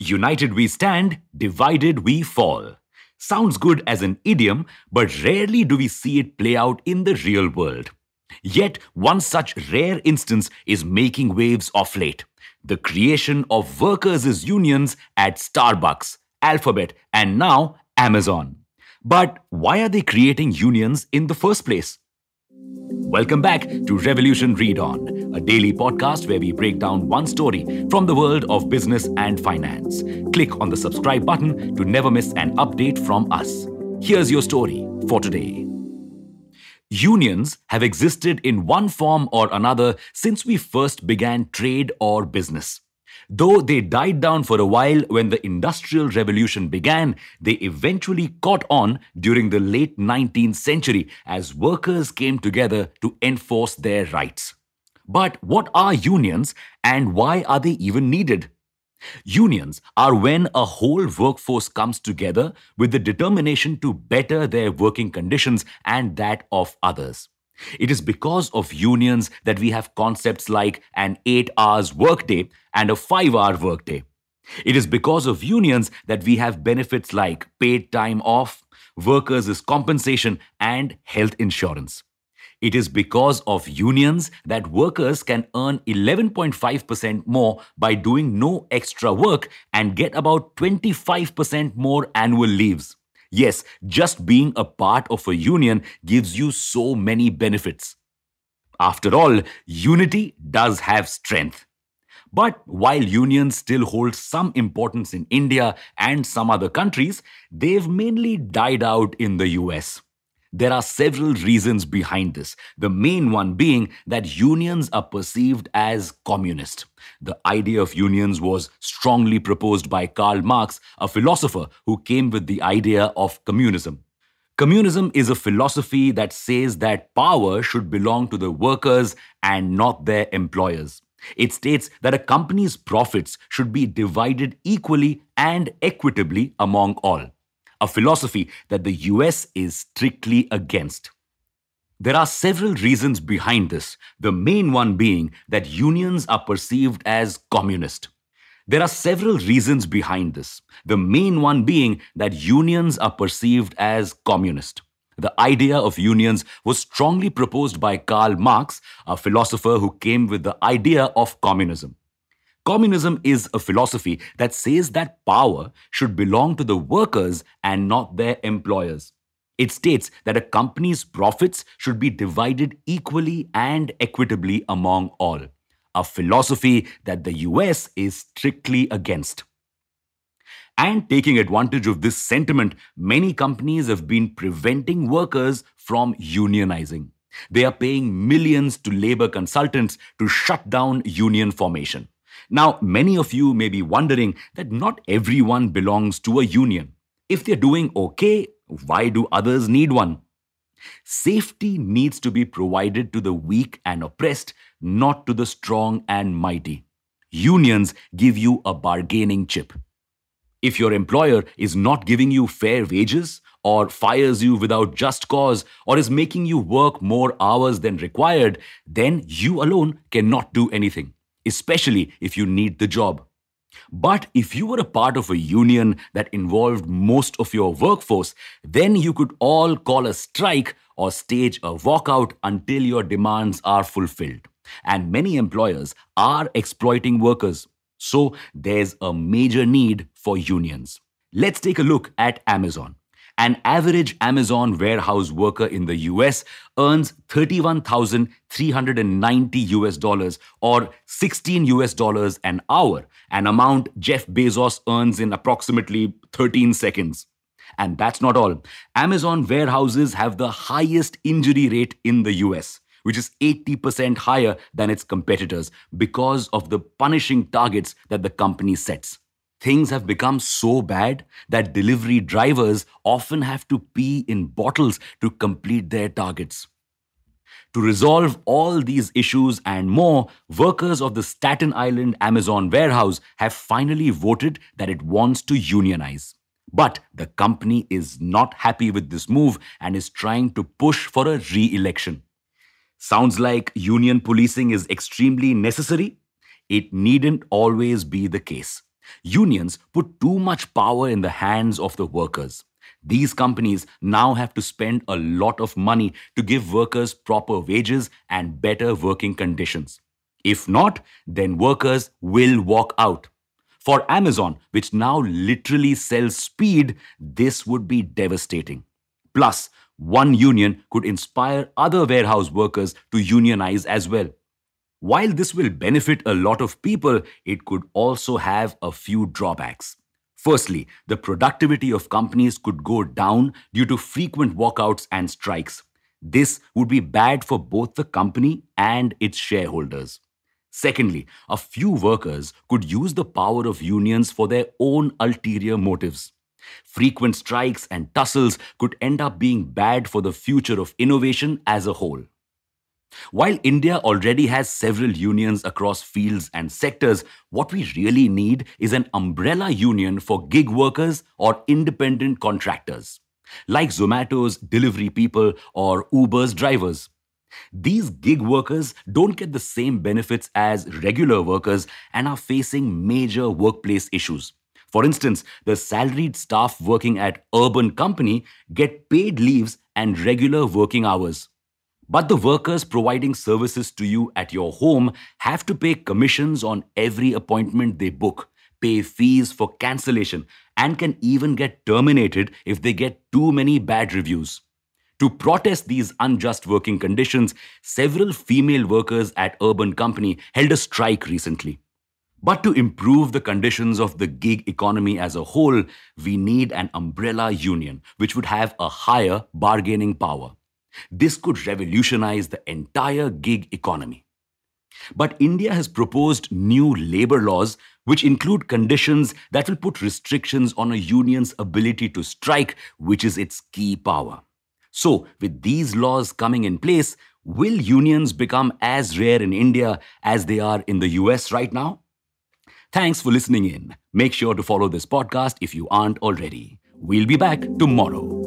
United we stand, divided we fall. Sounds good as an idiom, but rarely do we see it play out in the real world. Yet, one such rare instance is making waves of late the creation of workers' unions at Starbucks, Alphabet, and now Amazon. But why are they creating unions in the first place? Welcome back to Revolution Read On, a daily podcast where we break down one story from the world of business and finance. Click on the subscribe button to never miss an update from us. Here's your story for today. Unions have existed in one form or another since we first began trade or business. Though they died down for a while when the Industrial Revolution began, they eventually caught on during the late 19th century as workers came together to enforce their rights. But what are unions and why are they even needed? Unions are when a whole workforce comes together with the determination to better their working conditions and that of others. It is because of unions that we have concepts like an 8 hours workday and a 5 hour workday. It is because of unions that we have benefits like paid time off, workers' compensation, and health insurance. It is because of unions that workers can earn 11.5% more by doing no extra work and get about 25% more annual leaves. Yes, just being a part of a union gives you so many benefits. After all, unity does have strength. But while unions still hold some importance in India and some other countries, they've mainly died out in the US. There are several reasons behind this, the main one being that unions are perceived as communist. The idea of unions was strongly proposed by Karl Marx, a philosopher who came with the idea of communism. Communism is a philosophy that says that power should belong to the workers and not their employers. It states that a company's profits should be divided equally and equitably among all a philosophy that the US is strictly against. There are several reasons behind this, the main one being that unions are perceived as communist. There are several reasons behind this, the main one being that unions are perceived as communist. The idea of unions was strongly proposed by Karl Marx, a philosopher who came with the idea of communism. Communism is a philosophy that says that power should belong to the workers and not their employers. It states that a company's profits should be divided equally and equitably among all, a philosophy that the US is strictly against. And taking advantage of this sentiment, many companies have been preventing workers from unionizing. They are paying millions to labor consultants to shut down union formation. Now, many of you may be wondering that not everyone belongs to a union. If they're doing okay, why do others need one? Safety needs to be provided to the weak and oppressed, not to the strong and mighty. Unions give you a bargaining chip. If your employer is not giving you fair wages, or fires you without just cause, or is making you work more hours than required, then you alone cannot do anything especially if you need the job. But if you were a part of a union that involved most of your workforce, then you could all call a strike or stage a walkout until your demands are fulfilled. And many employers are exploiting workers. So there's a major need for unions. Let's take a look at Amazon. An average Amazon warehouse worker in the US earns 31,390 US dollars or 16 US dollars an hour, an amount Jeff Bezos earns in approximately 13 seconds. And that's not all. Amazon warehouses have the highest injury rate in the US, which is 80% higher than its competitors because of the punishing targets that the company sets things have become so bad that delivery drivers often have to pee in bottles to complete their targets. To resolve all these issues and more, workers of the Staten Island Amazon warehouse have finally voted that it wants to unionize. But the company is not happy with this move and is trying to push for a re election. Sounds like union policing is extremely necessary? It needn't always be the case. Unions put too much power in the hands of the workers. These companies now have to spend a lot of money to give workers proper wages and better working conditions. If not, then workers will walk out. For Amazon, which now literally sells speed, this would be devastating. Plus, one union could inspire other warehouse workers to unionize as well. While this will benefit a lot of people, it could also have a few drawbacks. Firstly, the productivity of companies could go down due to frequent walkouts and strikes. This would be bad for both the company and its shareholders. Secondly, a few workers could use the power of unions for their own ulterior motives. Frequent strikes and tussles could end up being bad for the future of innovation as a whole. While India already has several unions across fields and sectors, what we really need is an umbrella union for gig workers or independent contractors, like Zomato's delivery people or Uber's drivers. These gig workers don't get the same benefits as regular workers and are facing major workplace issues. For instance, the salaried staff working at Urban Company get paid leaves and regular working hours. But the workers providing services to you at your home have to pay commissions on every appointment they book, pay fees for cancellation, and can even get terminated if they get too many bad reviews. To protest these unjust working conditions, several female workers at Urban Company held a strike recently. But to improve the conditions of the gig economy as a whole, we need an umbrella union which would have a higher bargaining power. This could revolutionize the entire gig economy. But India has proposed new labor laws which include conditions that will put restrictions on a union's ability to strike, which is its key power. So, with these laws coming in place, will unions become as rare in India as they are in the US right now? Thanks for listening in. Make sure to follow this podcast if you aren't already. We'll be back tomorrow.